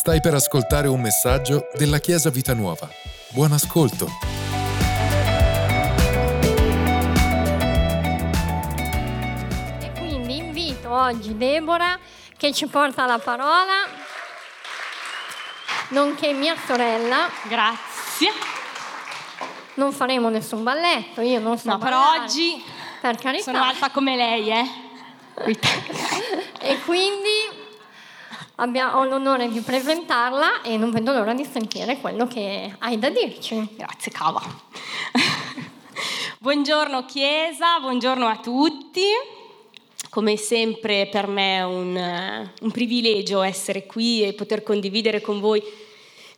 Stai per ascoltare un messaggio della Chiesa Vita Nuova. Buon ascolto. E quindi invito oggi Deborah che ci porta la parola, nonché mia sorella. Grazie. Non faremo nessun balletto, io non so No, però oggi per carità. sono alta come lei, eh. E quindi ho l'onore di presentarla e non vedo l'ora di sentire quello che hai da dirci. Grazie, cava. buongiorno Chiesa, buongiorno a tutti. Come sempre per me è un, eh, un privilegio essere qui e poter condividere con voi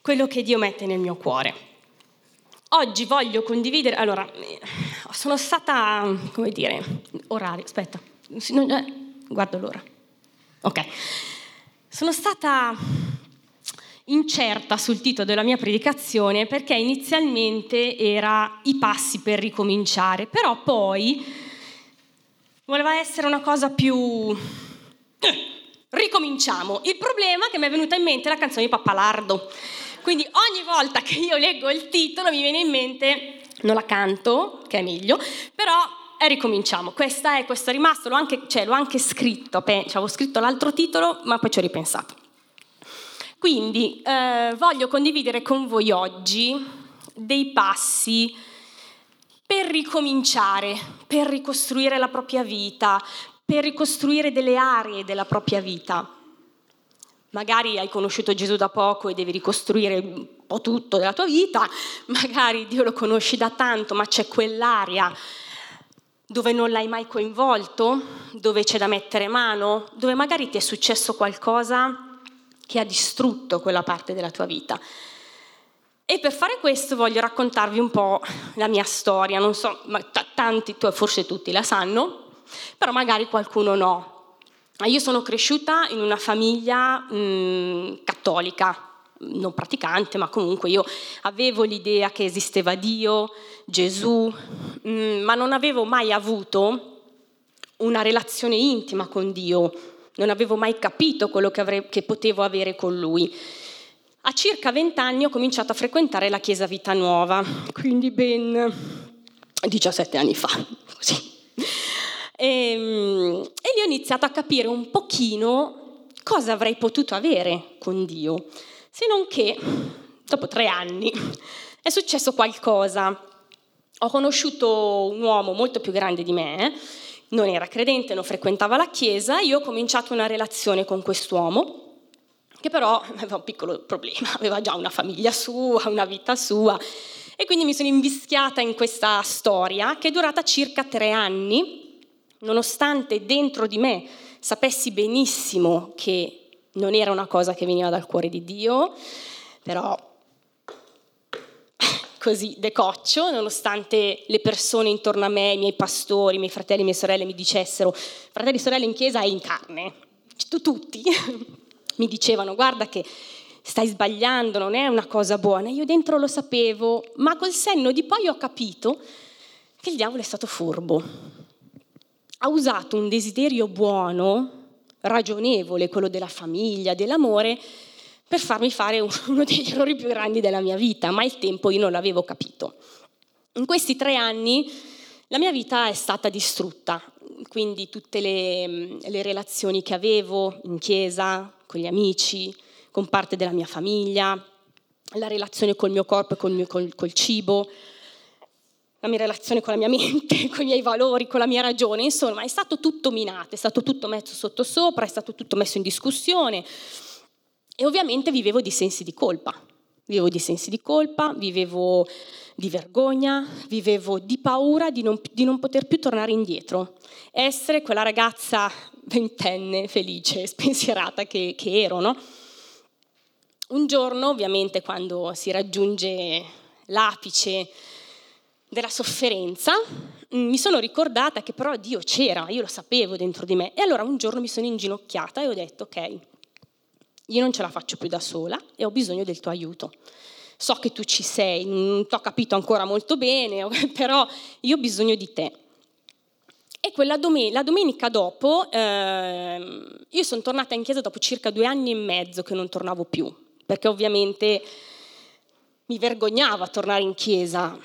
quello che Dio mette nel mio cuore. Oggi voglio condividere, allora, eh, sono stata, come dire, orario, aspetta, eh, guardo l'ora. Ok. Sono stata incerta sul titolo della mia predicazione perché inizialmente era i passi per ricominciare, però poi voleva essere una cosa più... Ricominciamo. Il problema è che mi è venuta in mente la canzone di Pappalardo. Quindi ogni volta che io leggo il titolo mi viene in mente, non la canto, che è meglio, però è ricominciamo. Questa è, questo è rimasto, l'ho anche, cioè, l'ho anche scritto, cioè, avevo scritto l'altro titolo, ma poi ci ho ripensato. Quindi eh, voglio condividere con voi oggi dei passi per ricominciare, per ricostruire la propria vita, per ricostruire delle aree della propria vita. Magari hai conosciuto Gesù da poco e devi ricostruire un po' tutto della tua vita, magari Dio lo conosci da tanto, ma c'è quell'area dove non l'hai mai coinvolto, dove c'è da mettere mano, dove magari ti è successo qualcosa che ha distrutto quella parte della tua vita. E per fare questo voglio raccontarvi un po' la mia storia, non so, t- tanti, forse tutti la sanno, però magari qualcuno no. Io sono cresciuta in una famiglia mh, cattolica, non praticante, ma comunque io avevo l'idea che esisteva Dio, Gesù, mh, ma non avevo mai avuto una relazione intima con Dio, non avevo mai capito quello che, avrei, che potevo avere con Lui. A circa vent'anni ho cominciato a frequentare la Chiesa Vita Nuova, quindi ben 17 anni fa, così. E, e lì ho iniziato a capire un pochino cosa avrei potuto avere con Dio, se non che dopo tre anni è successo qualcosa. Ho conosciuto un uomo molto più grande di me, non era credente, non frequentava la chiesa, io ho cominciato una relazione con quest'uomo che però aveva un piccolo problema, aveva già una famiglia sua, una vita sua e quindi mi sono invischiata in questa storia che è durata circa tre anni, nonostante dentro di me sapessi benissimo che non era una cosa che veniva dal cuore di Dio, però così decoccio, nonostante le persone intorno a me, i miei pastori, i miei fratelli, le mie sorelle mi dicessero, fratelli e sorelle in chiesa è in carne, tutti mi dicevano guarda che stai sbagliando, non è una cosa buona. Io dentro lo sapevo, ma col senno di poi ho capito che il diavolo è stato furbo. Ha usato un desiderio buono, ragionevole, quello della famiglia, dell'amore, per farmi fare uno degli errori più grandi della mia vita, ma il tempo io non l'avevo capito. In questi tre anni la mia vita è stata distrutta, quindi tutte le, le relazioni che avevo in chiesa, con gli amici, con parte della mia famiglia, la relazione col mio corpo e col, col, col cibo, la mia relazione con la mia mente, con i miei valori, con la mia ragione, insomma è stato tutto minato, è stato tutto messo sottosopra, è stato tutto messo in discussione e ovviamente vivevo di sensi di colpa, vivevo di sensi di colpa, vivevo di vergogna, vivevo di paura di non, di non poter più tornare indietro, essere quella ragazza ventenne, felice, spensierata che, che ero, no? Un giorno, ovviamente, quando si raggiunge l'apice della sofferenza, mi sono ricordata che però Dio c'era, io lo sapevo dentro di me. E allora un giorno mi sono inginocchiata e ho detto, ok, io non ce la faccio più da sola e ho bisogno del tuo aiuto. So che tu ci sei, non ti ho capito ancora molto bene, però io ho bisogno di te. E quella domen- la domenica dopo, eh, io sono tornata in chiesa dopo circa due anni e mezzo che non tornavo più perché ovviamente mi vergognava tornare in chiesa,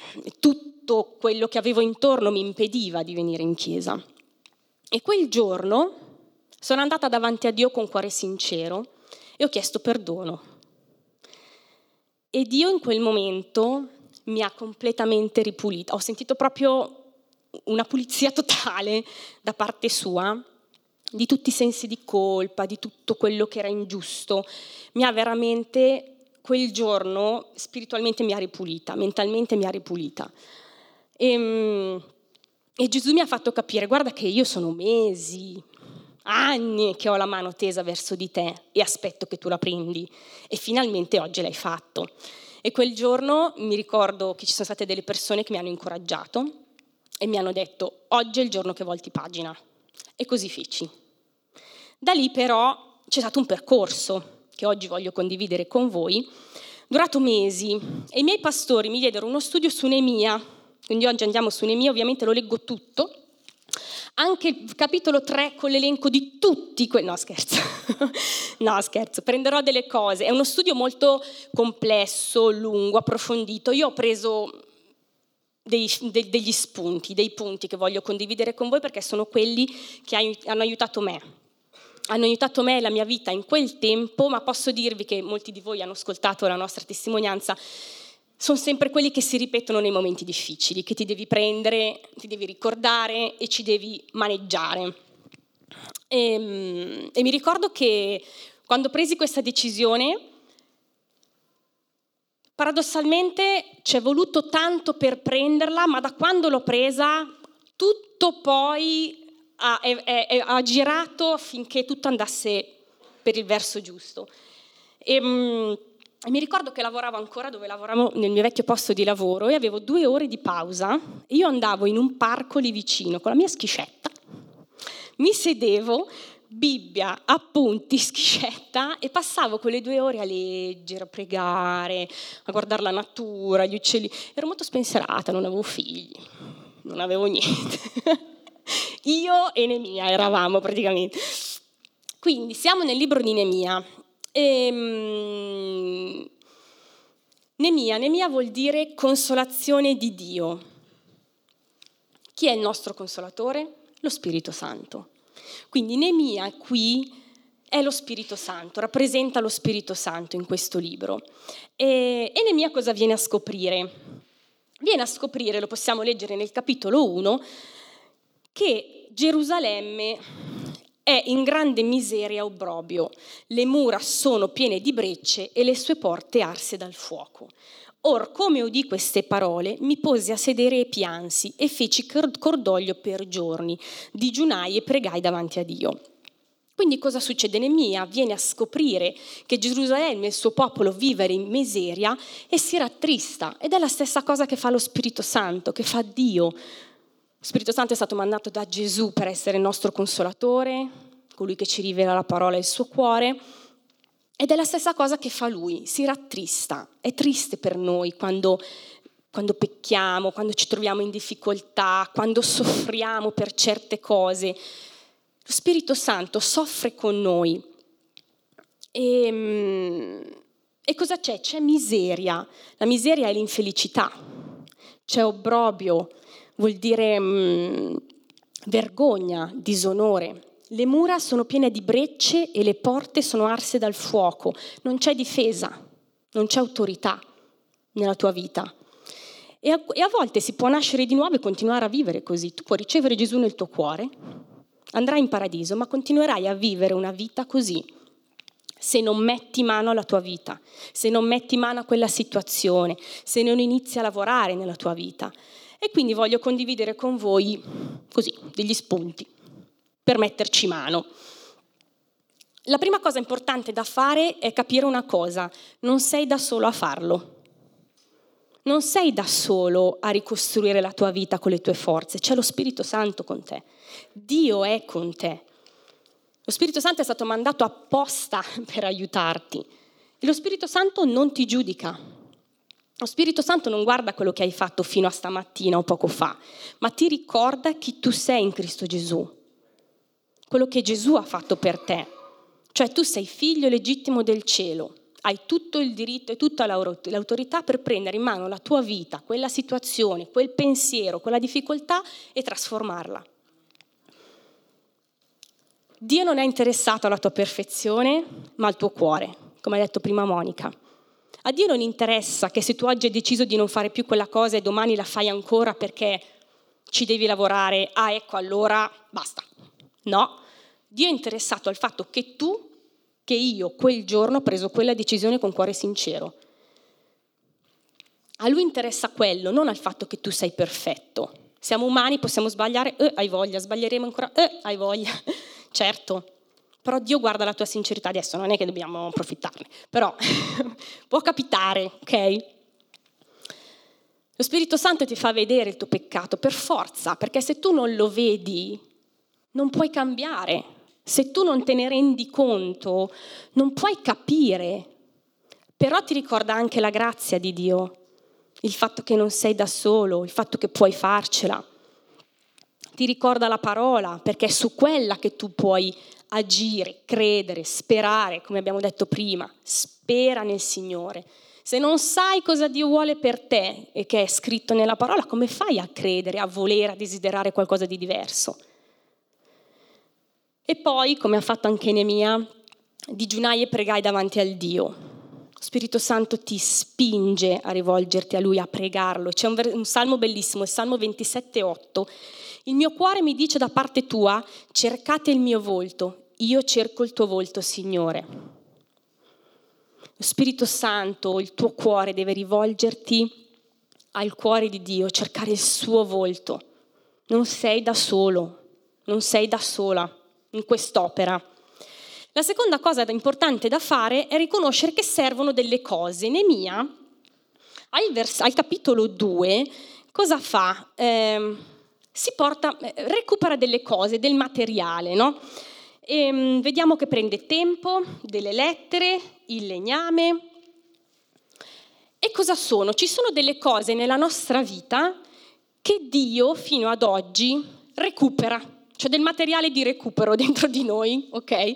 tutto quello che avevo intorno mi impediva di venire in chiesa. E quel giorno sono andata davanti a Dio con cuore sincero e ho chiesto perdono. E Dio in quel momento mi ha completamente ripulita. Ho sentito proprio una pulizia totale da parte sua di tutti i sensi di colpa, di tutto quello che era ingiusto. Mi ha veramente quel giorno spiritualmente mi ha ripulita, mentalmente mi ha ripulita. E, ehm, e Gesù mi ha fatto capire, guarda che io sono mesi, anni che ho la mano tesa verso di te e aspetto che tu la prendi. E finalmente oggi l'hai fatto. E quel giorno mi ricordo che ci sono state delle persone che mi hanno incoraggiato e mi hanno detto oggi è il giorno che volti pagina. E così feci. Da lì però c'è stato un percorso che oggi voglio condividere con voi, durato mesi e i miei pastori mi diedero uno studio su Nemia, quindi oggi andiamo su Nemia, ovviamente lo leggo tutto, anche il capitolo 3 con l'elenco di tutti quei... No, scherzo. no, scherzo, prenderò delle cose. È uno studio molto complesso, lungo, approfondito. Io ho preso dei, de, degli spunti, dei punti che voglio condividere con voi perché sono quelli che hanno aiutato me. Hanno aiutato me e la mia vita in quel tempo, ma posso dirvi che molti di voi hanno ascoltato la nostra testimonianza sono sempre quelli che si ripetono nei momenti difficili, che ti devi prendere, ti devi ricordare e ci devi maneggiare. E, ehm, e mi ricordo che quando presi questa decisione, paradossalmente ci è voluto tanto per prenderla, ma da quando l'ho presa tutto poi ha, è, è, ha girato affinché tutto andasse per il verso giusto. E, ehm, e mi ricordo che lavoravo ancora dove lavoravo nel mio vecchio posto di lavoro e avevo due ore di pausa. Io andavo in un parco lì vicino con la mia schiscetta, mi sedevo, Bibbia, appunti, schiscetta e passavo quelle due ore a leggere, a pregare, a guardare la natura, gli uccelli. Ero molto spensierata, non avevo figli, non avevo niente. Io e Nemia eravamo praticamente. Quindi siamo nel libro di Nemia e, um, Nemia, Nemia vuol dire consolazione di Dio. Chi è il nostro consolatore? Lo Spirito Santo. Quindi Nemia qui è lo Spirito Santo, rappresenta lo Spirito Santo in questo libro. E, e Nemia cosa viene a scoprire? Viene a scoprire, lo possiamo leggere nel capitolo 1, che Gerusalemme è in grande miseria e obbrobio. Le mura sono piene di brecce e le sue porte arse dal fuoco. Or, come udì queste parole, mi posi a sedere e piansi e feci cordoglio per giorni, digiunai e pregai davanti a Dio. Quindi cosa succede? Nemia viene a scoprire che Gerusalemme e il suo popolo vivono in miseria e si rattrista. Ed è la stessa cosa che fa lo Spirito Santo, che fa Dio Spirito Santo è stato mandato da Gesù per essere il nostro consolatore, colui che ci rivela la parola e il suo cuore. Ed è la stessa cosa che fa lui, si rattrista. È triste per noi quando, quando pecchiamo, quando ci troviamo in difficoltà, quando soffriamo per certe cose. Lo Spirito Santo soffre con noi. E, ehm, e cosa c'è? C'è miseria. La miseria è l'infelicità. C'è obbrobio, vuol dire mh, mm, vergogna, disonore. Le mura sono piene di brecce e le porte sono arse dal fuoco. Non c'è difesa, non c'è autorità nella tua vita. E a, e a volte si può nascere di nuovo e continuare a vivere così. Tu puoi ricevere Gesù nel tuo cuore, andrai in paradiso, ma continuerai a vivere una vita così se non metti mano alla tua vita, se non metti mano a quella situazione, se non inizi a lavorare nella tua vita. E quindi voglio condividere con voi così degli spunti per metterci mano. La prima cosa importante da fare è capire una cosa, non sei da solo a farlo. Non sei da solo a ricostruire la tua vita con le tue forze, c'è lo Spirito Santo con te. Dio è con te. Lo Spirito Santo è stato mandato apposta per aiutarti. E lo Spirito Santo non ti giudica, lo Spirito Santo non guarda quello che hai fatto fino a stamattina o poco fa, ma ti ricorda chi tu sei in Cristo Gesù, quello che Gesù ha fatto per te. Cioè tu sei figlio legittimo del cielo, hai tutto il diritto e tutta l'autorità per prendere in mano la tua vita, quella situazione, quel pensiero, quella difficoltà e trasformarla. Dio non è interessato alla tua perfezione, ma al tuo cuore, come ha detto prima Monica. A Dio non interessa che se tu oggi hai deciso di non fare più quella cosa e domani la fai ancora perché ci devi lavorare, ah ecco allora basta. No, Dio è interessato al fatto che tu, che io quel giorno ho preso quella decisione con cuore sincero. A lui interessa quello, non al fatto che tu sei perfetto. Siamo umani, possiamo sbagliare, eh, hai voglia, sbaglieremo ancora, eh, hai voglia certo, però Dio guarda la tua sincerità adesso, non è che dobbiamo approfittarne, però può capitare, ok? Lo Spirito Santo ti fa vedere il tuo peccato per forza, perché se tu non lo vedi, non puoi cambiare. Se tu non te ne rendi conto, non puoi capire. Però ti ricorda anche la grazia di Dio, il fatto che non sei da solo, il fatto che puoi farcela ti ricorda la parola, perché è su quella che tu puoi agire, credere, sperare, come abbiamo detto prima. Spera nel Signore. Se non sai cosa Dio vuole per te e che è scritto nella parola, come fai a credere, a volere, a desiderare qualcosa di diverso? E poi, come ha fatto anche Nemia, digiunai e pregai davanti al Dio. Spirito Santo ti spinge a rivolgerti a Lui, a pregarlo. C'è un, un salmo bellissimo, il Salmo 27,8, il mio cuore mi dice da parte tua, cercate il mio volto, io cerco il tuo volto, Signore. Lo Spirito Santo, il tuo cuore deve rivolgerti al cuore di Dio, cercare il suo volto. Non sei da solo, non sei da sola in quest'opera. La seconda cosa importante da fare è riconoscere che servono delle cose. Nemia, al, vers- al capitolo 2, cosa fa? Eh, si porta, eh, recupera delle cose, del materiale, no? E, um, vediamo che prende tempo, delle lettere, il legname. E cosa sono? Ci sono delle cose nella nostra vita che Dio fino ad oggi recupera, cioè del materiale di recupero dentro di noi, ok?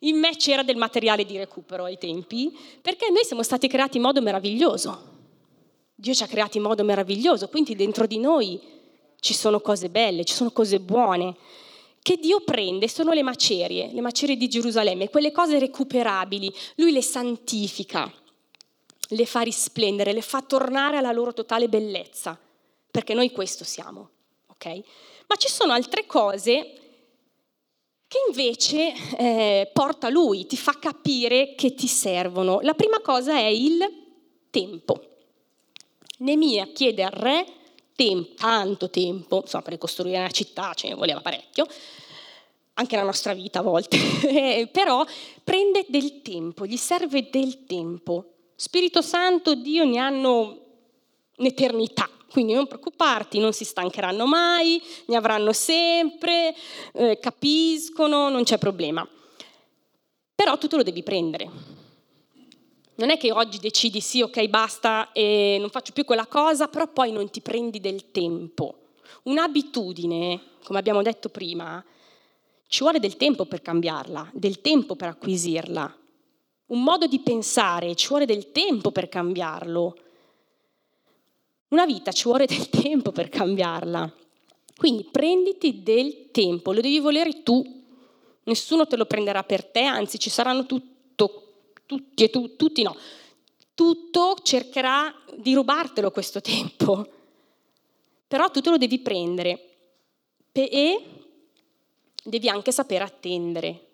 In me c'era del materiale di recupero ai tempi, perché noi siamo stati creati in modo meraviglioso. Dio ci ha creati in modo meraviglioso, quindi dentro di noi ci sono cose belle, ci sono cose buone, che Dio prende, sono le macerie, le macerie di Gerusalemme, quelle cose recuperabili, Lui le santifica, le fa risplendere, le fa tornare alla loro totale bellezza, perché noi questo siamo, ok? Ma ci sono altre cose che invece eh, porta Lui, ti fa capire che ti servono. La prima cosa è il tempo. Nemia chiede al re tempo, tanto tempo, insomma per ricostruire una città ce ne voleva parecchio, anche la nostra vita a volte, però prende del tempo, gli serve del tempo. Spirito Santo, Dio ne hanno un'eternità, quindi non preoccuparti, non si stancheranno mai, ne avranno sempre, eh, capiscono, non c'è problema. Però tu te lo devi prendere, non è che oggi decidi sì, ok, basta e non faccio più quella cosa, però poi non ti prendi del tempo. Un'abitudine, come abbiamo detto prima, ci vuole del tempo per cambiarla, del tempo per acquisirla. Un modo di pensare, ci vuole del tempo per cambiarlo. Una vita ci vuole del tempo per cambiarla. Quindi prenditi del tempo, lo devi volere tu. Nessuno te lo prenderà per te, anzi ci saranno tutti tutti e tu, tutti no, tutto cercherà di rubartelo questo tempo, però tu te lo devi prendere e devi anche sapere attendere.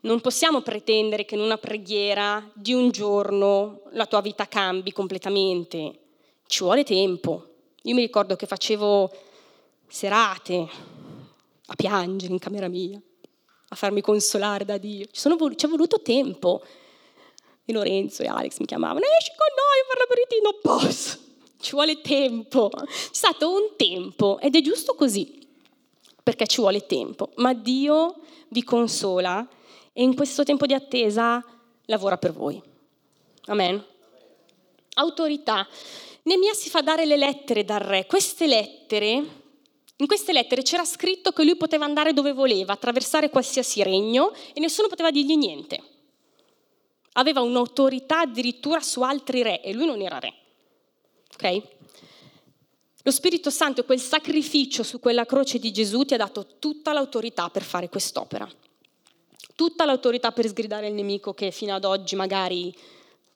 Non possiamo pretendere che in una preghiera di un giorno la tua vita cambi completamente, ci vuole tempo. Io mi ricordo che facevo serate a piangere in camera mia a farmi consolare da Dio. Ci, vol- ci è voluto tempo. E Lorenzo e Alex mi chiamavano, esci con noi fare l'aperitivo, non posso. Ci vuole tempo. C'è stato un tempo ed è giusto così, perché ci vuole tempo. Ma Dio vi consola e in questo tempo di attesa lavora per voi. Amen. Autorità. Nemia si fa dare le lettere dal re. Queste lettere in queste lettere c'era scritto che lui poteva andare dove voleva, attraversare qualsiasi regno e nessuno poteva dirgli niente. aveva un'autorità addirittura su altri re e lui non era re. Ok? Lo Spirito Santo, quel sacrificio su quella croce di Gesù, ti ha dato tutta l'autorità per fare quest'opera. Tutta l'autorità per sgridare il nemico che fino ad oggi magari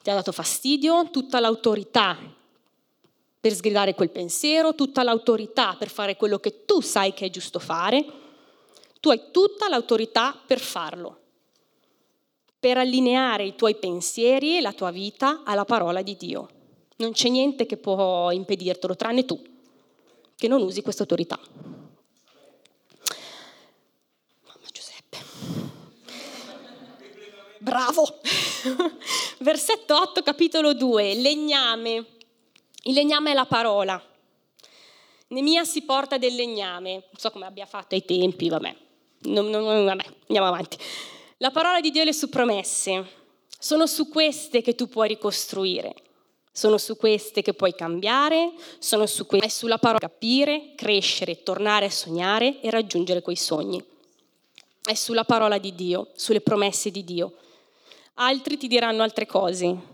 ti ha dato fastidio, tutta l'autorità per sgridare quel pensiero, tutta l'autorità per fare quello che tu sai che è giusto fare. Tu hai tutta l'autorità per farlo per allineare i tuoi pensieri e la tua vita alla parola di Dio. Non c'è niente che può impedirtelo, tranne tu, che non usi questa autorità. Mamma Giuseppe. Bravo. Versetto 8, capitolo 2, legname. Il legname è la parola. Nemia si porta del legname, non so come abbia fatto ai tempi, vabbè. Non, non, vabbè, andiamo avanti. La parola di Dio e le sue promesse sono su queste che tu puoi ricostruire, sono su queste che puoi cambiare, sono su queste, è sulla parola capire, crescere, tornare a sognare e raggiungere quei sogni. È sulla parola di Dio, sulle promesse di Dio. Altri ti diranno altre cose.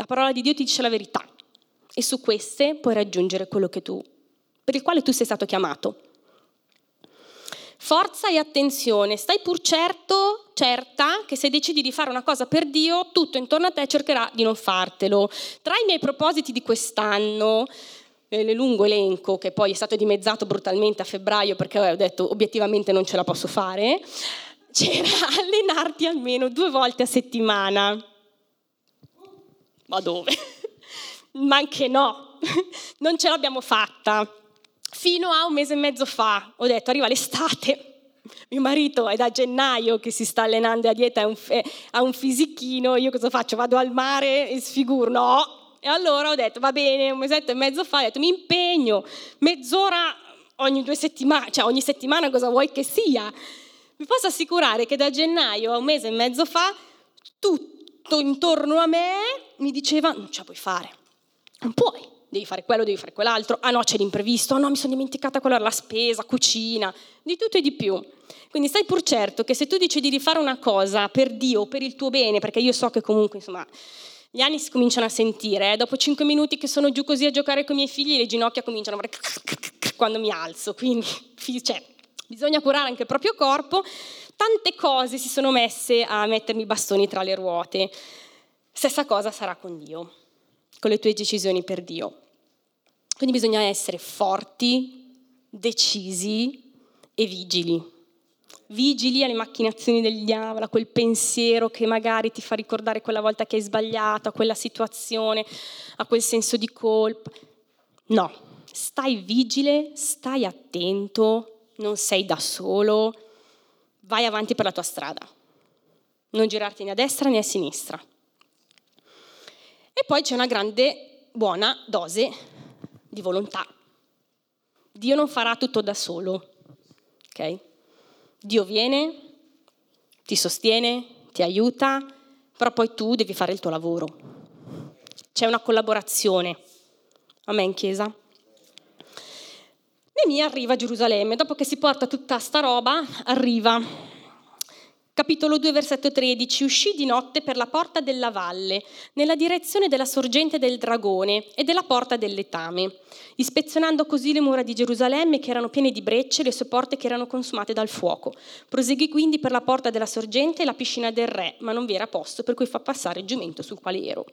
La parola di Dio ti dice la verità e su queste puoi raggiungere quello che tu, per il quale tu sei stato chiamato. Forza e attenzione, stai pur certo, certa, che se decidi di fare una cosa per Dio, tutto intorno a te cercherà di non fartelo. Tra i miei propositi di quest'anno, eh, lungo elenco, che poi è stato dimezzato brutalmente a febbraio perché ho detto obiettivamente non ce la posso fare, c'era allenarti almeno due volte a settimana. Ma dove? Ma anche no, non ce l'abbiamo fatta. Fino a un mese e mezzo fa ho detto arriva l'estate, mio marito è da gennaio che si sta allenando a dieta, ha un fisichino, io cosa faccio? Vado al mare e sfiguro? No! E allora ho detto va bene, un mesetto e mezzo fa, ho detto mi impegno mezz'ora ogni due settimane, cioè ogni settimana cosa vuoi che sia. Vi posso assicurare che da gennaio a un mese e mezzo fa tutto intorno a me mi diceva non ce la puoi fare, non puoi devi fare quello, devi fare quell'altro, ah no c'è l'imprevisto, ah no mi sono dimenticata quella, la spesa, cucina, di tutto e di più. Quindi stai pur certo che se tu decidi di fare una cosa per Dio, per il tuo bene, perché io so che comunque insomma gli anni si cominciano a sentire, eh? dopo cinque minuti che sono giù così a giocare con i miei figli le ginocchia cominciano a fare quando mi alzo, quindi cioè, bisogna curare anche il proprio corpo. Tante cose si sono messe a mettermi i bastoni tra le ruote. Stessa cosa sarà con Dio con le tue decisioni per Dio. Quindi bisogna essere forti, decisi e vigili. Vigili alle macchinazioni del diavolo, a quel pensiero che magari ti fa ricordare quella volta che hai sbagliato, a quella situazione, a quel senso di colpa. No, stai vigile, stai attento, non sei da solo, vai avanti per la tua strada. Non girarti né a destra né a sinistra. E poi c'è una grande buona dose di volontà. Dio non farà tutto da solo, ok? Dio viene, ti sostiene, ti aiuta, però poi tu devi fare il tuo lavoro. C'è una collaborazione. Amen, Chiesa? Nemia arriva a Gerusalemme, dopo che si porta tutta sta roba, arriva Capitolo 2, versetto 13. Uscì di notte per la porta della valle, nella direzione della sorgente del dragone e della porta del letame, ispezionando così le mura di Gerusalemme che erano piene di brecce e le sue porte che erano consumate dal fuoco. Proseguì quindi per la porta della sorgente e la piscina del re, ma non vi era posto per cui fa passare il giumento sul quale ero.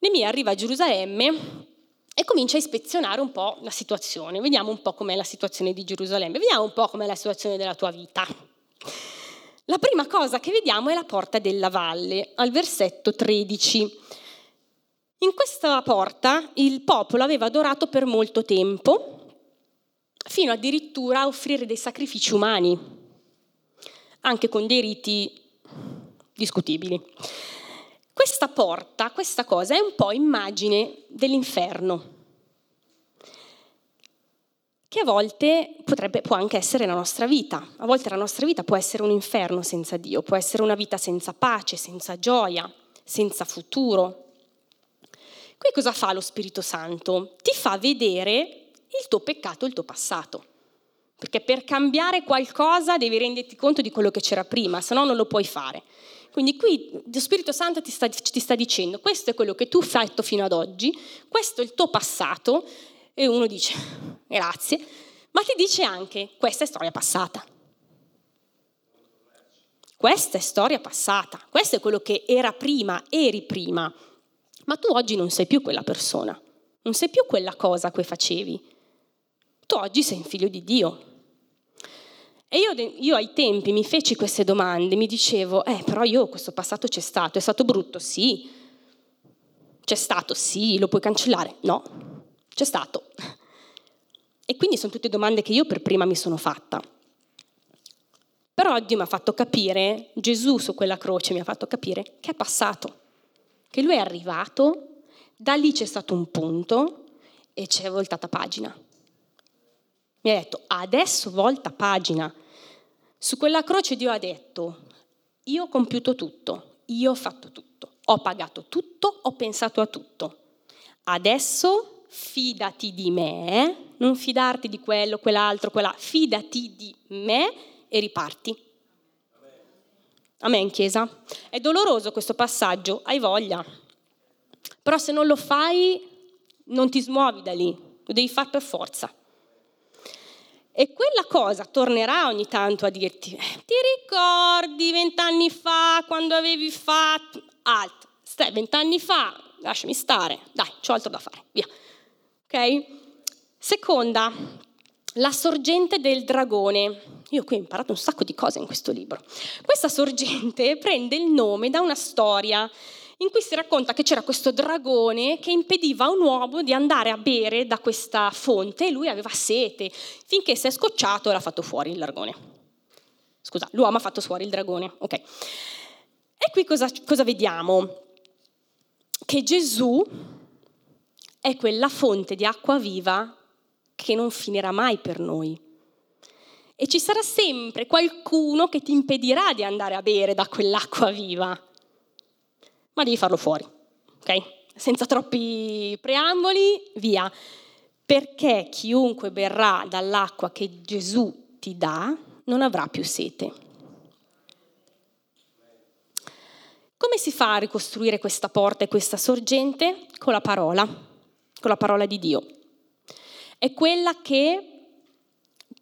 Nemia arriva a Gerusalemme e comincia a ispezionare un po' la situazione. Vediamo un po' com'è la situazione di Gerusalemme, vediamo un po' com'è la situazione della tua vita. La prima cosa che vediamo è la porta della valle, al versetto 13. In questa porta il popolo aveva adorato per molto tempo, fino addirittura a offrire dei sacrifici umani, anche con dei riti discutibili. Questa porta, questa cosa è un po' immagine dell'inferno che a volte potrebbe, può anche essere la nostra vita. A volte la nostra vita può essere un inferno senza Dio, può essere una vita senza pace, senza gioia, senza futuro. Qui cosa fa lo Spirito Santo? Ti fa vedere il tuo peccato, il tuo passato. Perché per cambiare qualcosa devi renderti conto di quello che c'era prima, se no non lo puoi fare. Quindi qui lo Spirito Santo ti sta, ti sta dicendo, questo è quello che tu hai fatto fino ad oggi, questo è il tuo passato, e uno dice, grazie, ma ti dice anche, questa è storia passata. Questa è storia passata, questo è quello che era prima, eri prima, ma tu oggi non sei più quella persona, non sei più quella cosa che facevi. Tu oggi sei un figlio di Dio. E io, io, ai tempi mi feci queste domande, mi dicevo, eh, però io questo passato c'è stato, è stato brutto? Sì. C'è stato? Sì. Lo puoi cancellare? No. C'è stato. E quindi sono tutte domande che io per prima mi sono fatta. Però Dio mi ha fatto capire, Gesù su quella croce mi ha fatto capire che è passato, che lui è arrivato, da lì c'è stato un punto e c'è voltata pagina. Mi ha detto, adesso volta pagina. Su quella croce Dio ha detto, io ho compiuto tutto, io ho fatto tutto, ho pagato tutto, ho pensato a tutto. Adesso fidati di me, non fidarti di quello, quell'altro, quella, fidati di me e riparti. Amen, Chiesa. È doloroso questo passaggio, hai voglia. Però se non lo fai, non ti smuovi da lì, lo devi fare per forza. E quella cosa tornerà ogni tanto a dirti, eh, ti ricordi vent'anni fa quando avevi fatto... Alt, stai vent'anni fa, lasciami stare, dai, ho altro da fare, via. Ok? Seconda, la sorgente del dragone. Io qui ho imparato un sacco di cose in questo libro. Questa sorgente prende il nome da una storia in cui si racconta che c'era questo dragone che impediva a un uomo di andare a bere da questa fonte e lui aveva sete, finché si è scocciato e l'ha fatto fuori il dragone. Scusa, l'uomo ha fatto fuori il dragone, ok. E qui cosa, cosa vediamo? Che Gesù è quella fonte di acqua viva che non finirà mai per noi. E ci sarà sempre qualcuno che ti impedirà di andare a bere da quell'acqua viva, ma devi farlo fuori, ok? Senza troppi preamboli, via. Perché chiunque berrà dall'acqua che Gesù ti dà non avrà più sete. Come si fa a ricostruire questa porta e questa sorgente? Con la parola, con la parola di Dio è quella che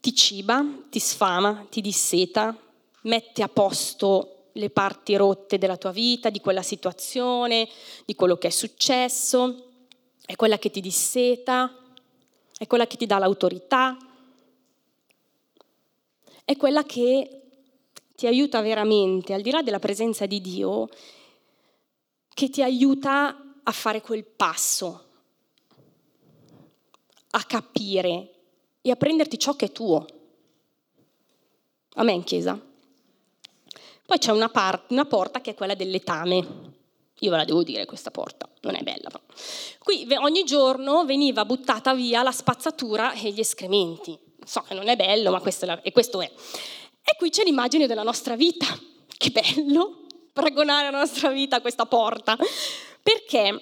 ti ciba, ti sfama, ti disseta, mette a posto le parti rotte della tua vita, di quella situazione, di quello che è successo, è quella che ti disseta, è quella che ti dà l'autorità, è quella che ti aiuta veramente, al di là della presenza di Dio, che ti aiuta a fare quel passo, a capire e a prenderti ciò che è tuo. Amen, Chiesa. Poi c'è una, par- una porta che è quella del letame. Io ve la devo dire questa porta, non è bella. Però. Qui ogni giorno veniva buttata via la spazzatura e gli escrementi. So che non è bello, ma questo è, la- e questo è. E qui c'è l'immagine della nostra vita. Che bello paragonare la nostra vita a questa porta. Perché?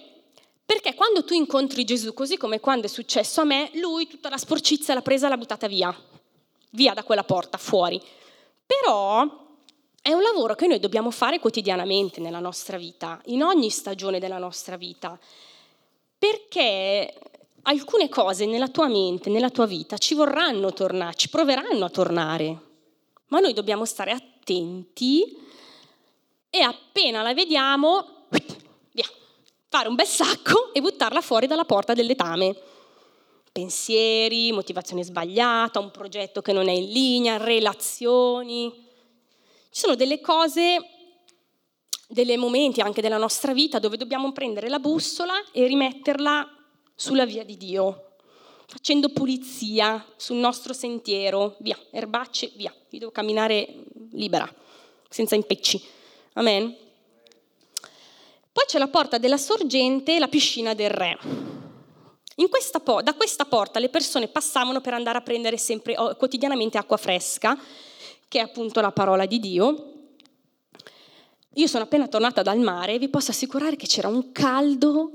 Perché quando tu incontri Gesù, così come quando è successo a me, lui tutta la sporcizia l'ha presa e l'ha buttata via, via da quella porta, fuori. Però è un lavoro che noi dobbiamo fare quotidianamente nella nostra vita, in ogni stagione della nostra vita, perché alcune cose nella tua mente, nella tua vita, ci vorranno tornare, ci proveranno a tornare, ma noi dobbiamo stare attenti e appena la vediamo, via, fare un bel sacco e buttarla fuori dalla porta del letame. Pensieri, motivazione sbagliata, un progetto che non è in linea, relazioni. Ci sono delle cose, dei momenti anche della nostra vita dove dobbiamo prendere la bussola e rimetterla sulla via di Dio, facendo pulizia sul nostro sentiero, via, erbacce, via, io devo camminare libera, senza impecci. Amen. Poi c'è la porta della sorgente e la piscina del re. Questa da questa porta le persone passavano per andare a prendere sempre, oh, quotidianamente acqua fresca, che è appunto la parola di Dio. Io sono appena tornata dal mare e vi posso assicurare che c'era un caldo.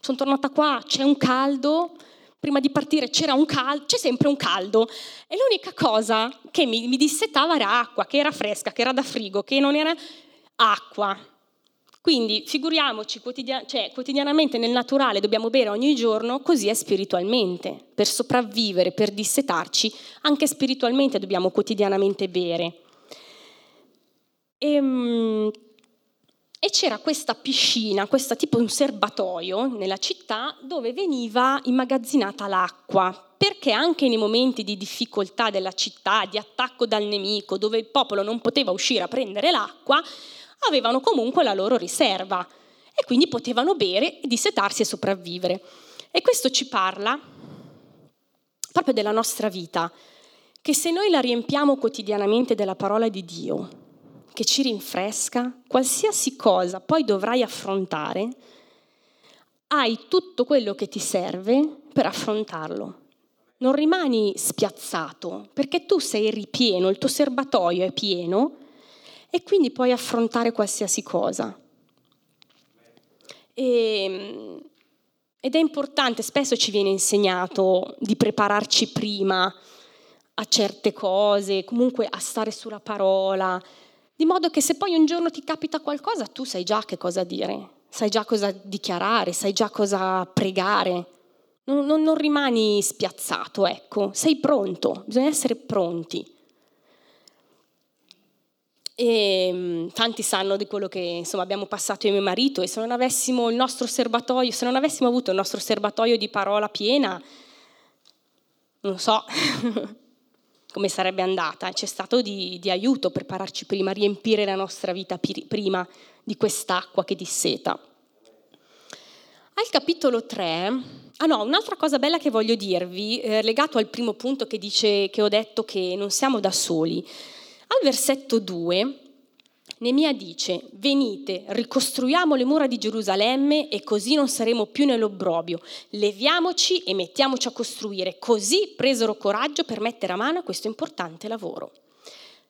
Sono tornata qua, c'è un caldo, prima di partire c'era un caldo, c'è sempre un caldo. E l'unica cosa che mi, mi dissettava era acqua, che era fresca, che era da frigo, che non era acqua. Quindi figuriamoci, quotidian- cioè, quotidianamente nel naturale dobbiamo bere ogni giorno, così è spiritualmente. Per sopravvivere, per dissetarci, anche spiritualmente dobbiamo quotidianamente bere. E, ehm, e c'era questa piscina, questa tipo un serbatoio nella città dove veniva immagazzinata l'acqua, perché anche nei momenti di difficoltà della città, di attacco dal nemico, dove il popolo non poteva uscire a prendere l'acqua, avevano comunque la loro riserva e quindi potevano bere, dissetarsi e sopravvivere. E questo ci parla proprio della nostra vita, che se noi la riempiamo quotidianamente della parola di Dio, che ci rinfresca, qualsiasi cosa poi dovrai affrontare, hai tutto quello che ti serve per affrontarlo. Non rimani spiazzato, perché tu sei ripieno, il tuo serbatoio è pieno e quindi puoi affrontare qualsiasi cosa. E, ed è importante, spesso ci viene insegnato di prepararci prima a certe cose, comunque a stare sulla parola, di modo che se poi un giorno ti capita qualcosa, tu sai già che cosa dire, sai già cosa dichiarare, sai già cosa pregare. Non, non, non rimani spiazzato, ecco, sei pronto, bisogna essere pronti. E mm, tanti sanno di quello che insomma, abbiamo passato io e mio marito e se non avessimo il nostro serbatoio, se non avessimo avuto il nostro serbatoio di parola piena, non so, come sarebbe andata. C'è stato di, di aiuto per pararci prima, riempire la nostra vita prima di quest'acqua che disseta. Al capitolo 3, ah no, un'altra cosa bella che voglio dirvi, eh, legato al primo punto che, dice, che ho detto che non siamo da soli. Al versetto 2 Nemia dice, venite, ricostruiamo le mura di Gerusalemme e così non saremo più nell'obbrobio. Leviamoci e mettiamoci a costruire. Così presero coraggio per mettere a mano questo importante lavoro.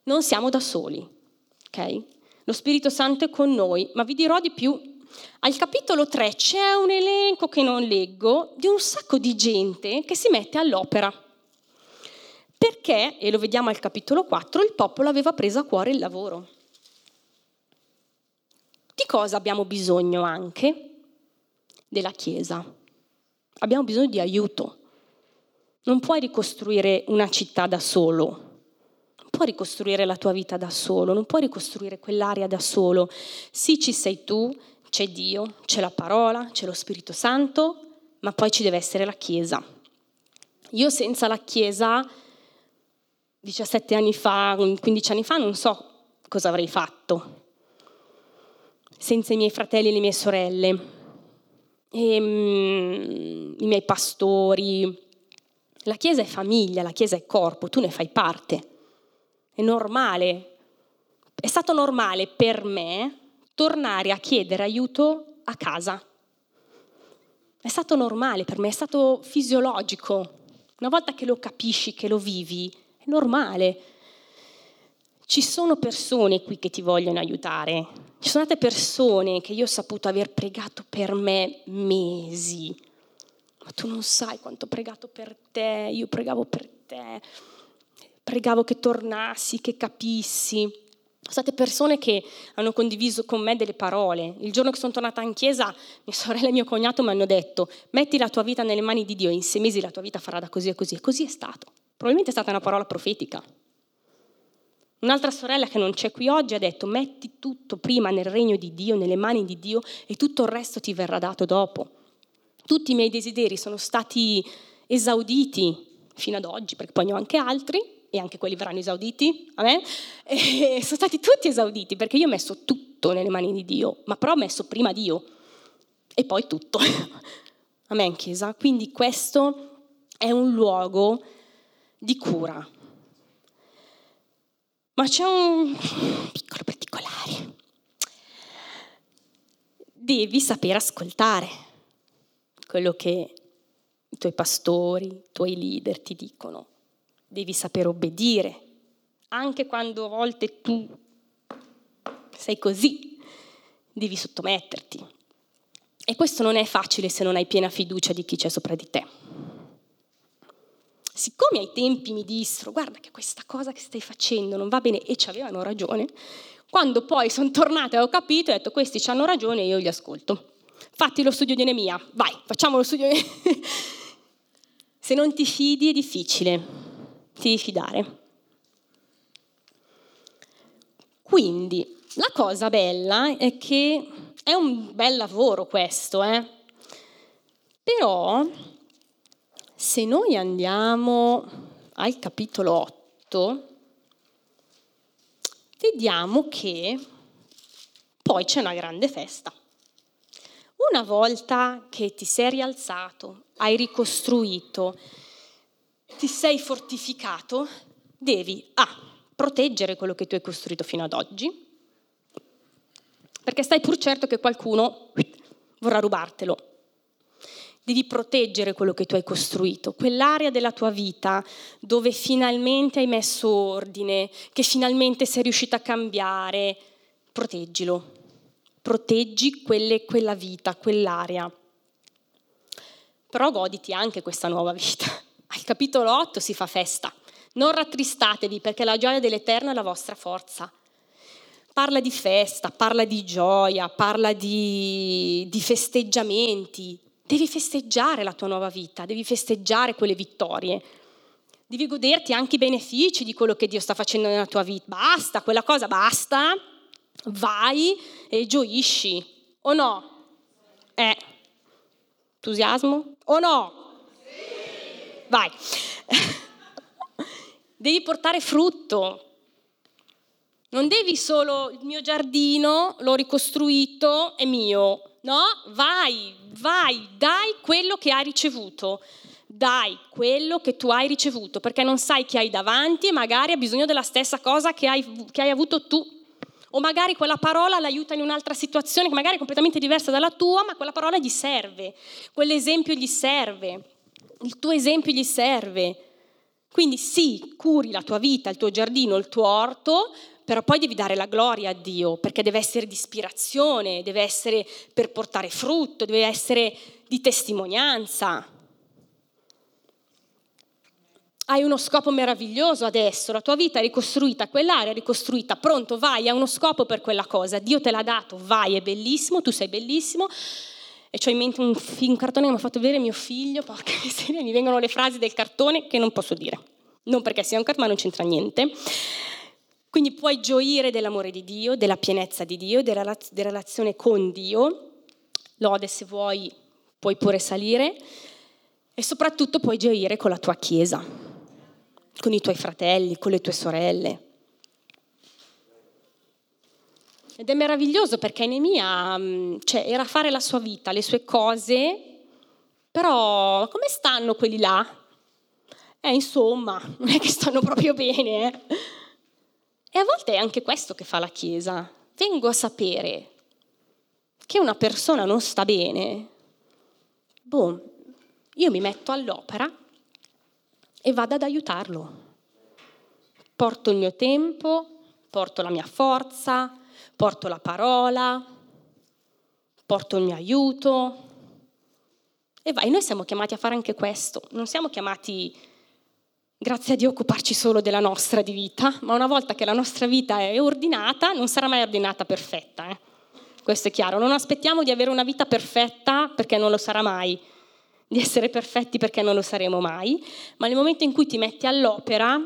Non siamo da soli, ok? Lo Spirito Santo è con noi, ma vi dirò di più. Al capitolo 3 c'è un elenco che non leggo di un sacco di gente che si mette all'opera. Perché, e lo vediamo al capitolo 4, il popolo aveva preso a cuore il lavoro. Di cosa abbiamo bisogno anche? Della Chiesa. Abbiamo bisogno di aiuto. Non puoi ricostruire una città da solo, non puoi ricostruire la tua vita da solo, non puoi ricostruire quell'area da solo. Sì, ci sei tu, c'è Dio, c'è la parola, c'è lo Spirito Santo, ma poi ci deve essere la Chiesa. Io senza la Chiesa, 17 anni fa, 15 anni fa, non so cosa avrei fatto senza i miei fratelli e le mie sorelle, e, um, i miei pastori. La Chiesa è famiglia, la Chiesa è corpo, tu ne fai parte. È normale, è stato normale per me tornare a chiedere aiuto a casa. È stato normale per me, è stato fisiologico. Una volta che lo capisci, che lo vivi, normale. Ci sono persone qui che ti vogliono aiutare. Ci sono state persone che io ho saputo aver pregato per me mesi. Ma tu non sai quanto ho pregato per te, io pregavo per te, pregavo che tornassi, che capissi. Sono state persone che hanno condiviso con me delle parole. Il giorno che sono tornata in chiesa, mia sorella e mio cognato mi hanno detto: metti la tua vita nelle mani di Dio, in sei mesi la tua vita farà da così e così. E così è stato. Probabilmente è stata una parola profetica. Un'altra sorella che non c'è qui oggi ha detto metti tutto prima nel regno di Dio, nelle mani di Dio e tutto il resto ti verrà dato dopo. Tutti i miei desideri sono stati esauditi fino ad oggi, perché poi ne ho anche altri e anche quelli verranno esauditi, amen? E sono stati tutti esauditi perché io ho messo tutto nelle mani di Dio, ma però ho messo prima Dio e poi tutto. Amen, Chiesa. Quindi questo è un luogo di cura, ma c'è un piccolo particolare. Devi sapere ascoltare quello che i tuoi pastori, i tuoi leader ti dicono. Devi sapere obbedire, anche quando a volte tu sei così, devi sottometterti. E questo non è facile se non hai piena fiducia di chi c'è sopra di te. Come ai tempi mi dissero, guarda che questa cosa che stai facendo non va bene, e ci avevano ragione, quando poi sono tornata e ho capito, ho detto questi ci hanno ragione e io li ascolto. Fatti lo studio di Nemia, vai, facciamo lo studio di. Se non ti fidi è difficile, ti devi fidare. Quindi, la cosa bella è che è un bel lavoro questo, eh? però se noi andiamo al capitolo 8, vediamo che poi c'è una grande festa. Una volta che ti sei rialzato, hai ricostruito, ti sei fortificato, devi A. proteggere quello che tu hai costruito fino ad oggi, perché stai pur certo che qualcuno vorrà rubartelo. Devi proteggere quello che tu hai costruito, quell'area della tua vita dove finalmente hai messo ordine, che finalmente sei riuscita a cambiare, proteggilo proteggi quelle, quella vita, quell'area. Però goditi anche questa nuova vita. Al capitolo 8 si fa festa. Non rattristatevi perché la gioia dell'Eterno è la vostra forza. Parla di festa, parla di gioia, parla di, di festeggiamenti. Devi festeggiare la tua nuova vita, devi festeggiare quelle vittorie. Devi goderti anche i benefici di quello che Dio sta facendo nella tua vita. Basta, quella cosa basta vai e gioisci, o no? Eh, entusiasmo? O no? Sì. Vai. devi portare frutto. Non devi solo il mio giardino, l'ho ricostruito, è mio. No, vai, vai, dai quello che hai ricevuto. Dai quello che tu hai ricevuto, perché non sai chi hai davanti e magari ha bisogno della stessa cosa che hai, che hai avuto tu o magari quella parola l'aiuta in un'altra situazione che magari è completamente diversa dalla tua, ma quella parola gli serve, quell'esempio gli serve, il tuo esempio gli serve. Quindi sì, curi la tua vita, il tuo giardino, il tuo orto, però poi devi dare la gloria a Dio, perché deve essere di ispirazione, deve essere per portare frutto, deve essere di testimonianza hai uno scopo meraviglioso adesso, la tua vita è ricostruita, quell'area è ricostruita, pronto, vai, hai uno scopo per quella cosa, Dio te l'ha dato, vai, è bellissimo, tu sei bellissimo. E ho in mente un, un cartone che mi ha fatto vedere mio figlio, porca miseria, mi vengono le frasi del cartone che non posso dire. Non perché sia un cartone, ma non c'entra niente. Quindi puoi gioire dell'amore di Dio, della pienezza di Dio, della, della relazione con Dio. Lode se vuoi, puoi pure salire. E soprattutto puoi gioire con la tua Chiesa con i tuoi fratelli, con le tue sorelle. Ed è meraviglioso perché Nemia mm, cioè, era fare la sua vita, le sue cose, però come stanno quelli là? Eh, insomma, non è che stanno proprio bene. Eh? E a volte è anche questo che fa la Chiesa. Vengo a sapere che una persona non sta bene. Boh, io mi metto all'opera e vado ad aiutarlo. Porto il mio tempo, porto la mia forza, porto la parola, porto il mio aiuto. E vai, noi siamo chiamati a fare anche questo, non siamo chiamati, grazie a Dio, occuparci solo della nostra di vita, ma una volta che la nostra vita è ordinata, non sarà mai ordinata perfetta. Eh? Questo è chiaro, non aspettiamo di avere una vita perfetta perché non lo sarà mai di essere perfetti perché non lo saremo mai, ma nel momento in cui ti metti all'opera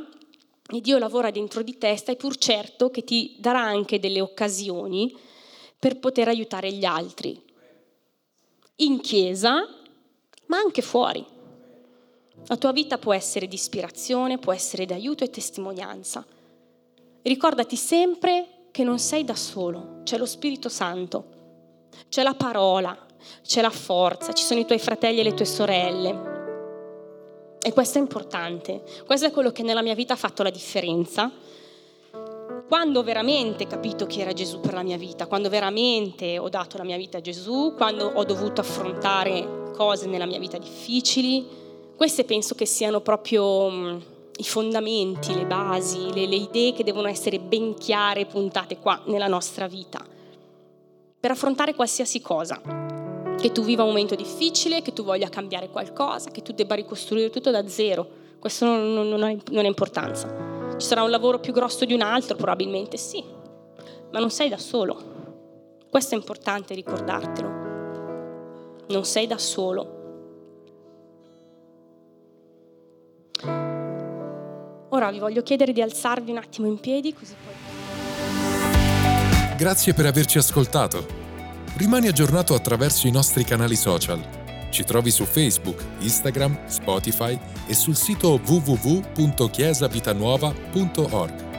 e Dio lavora dentro di te, stai pur certo che ti darà anche delle occasioni per poter aiutare gli altri, in chiesa, ma anche fuori. La tua vita può essere di ispirazione, può essere di aiuto e testimonianza. Ricordati sempre che non sei da solo, c'è lo Spirito Santo, c'è la parola, c'è la forza, ci sono i tuoi fratelli e le tue sorelle. E questo è importante, questo è quello che nella mia vita ha fatto la differenza. Quando veramente ho capito chi era Gesù per la mia vita, quando veramente ho dato la mia vita a Gesù, quando ho dovuto affrontare cose nella mia vita difficili, queste penso che siano proprio mm, i fondamenti, le basi, le, le idee che devono essere ben chiare e puntate qua nella nostra vita, per affrontare qualsiasi cosa che tu viva un momento difficile, che tu voglia cambiare qualcosa, che tu debba ricostruire tutto da zero, questo non, non, non, ha, non ha importanza. Ci sarà un lavoro più grosso di un altro, probabilmente sì, ma non sei da solo. Questo è importante ricordartelo. Non sei da solo. Ora vi voglio chiedere di alzarvi un attimo in piedi così poi... Grazie per averci ascoltato. Rimani aggiornato attraverso i nostri canali social. Ci trovi su Facebook, Instagram, Spotify e sul sito www.chiesavitanuova.org.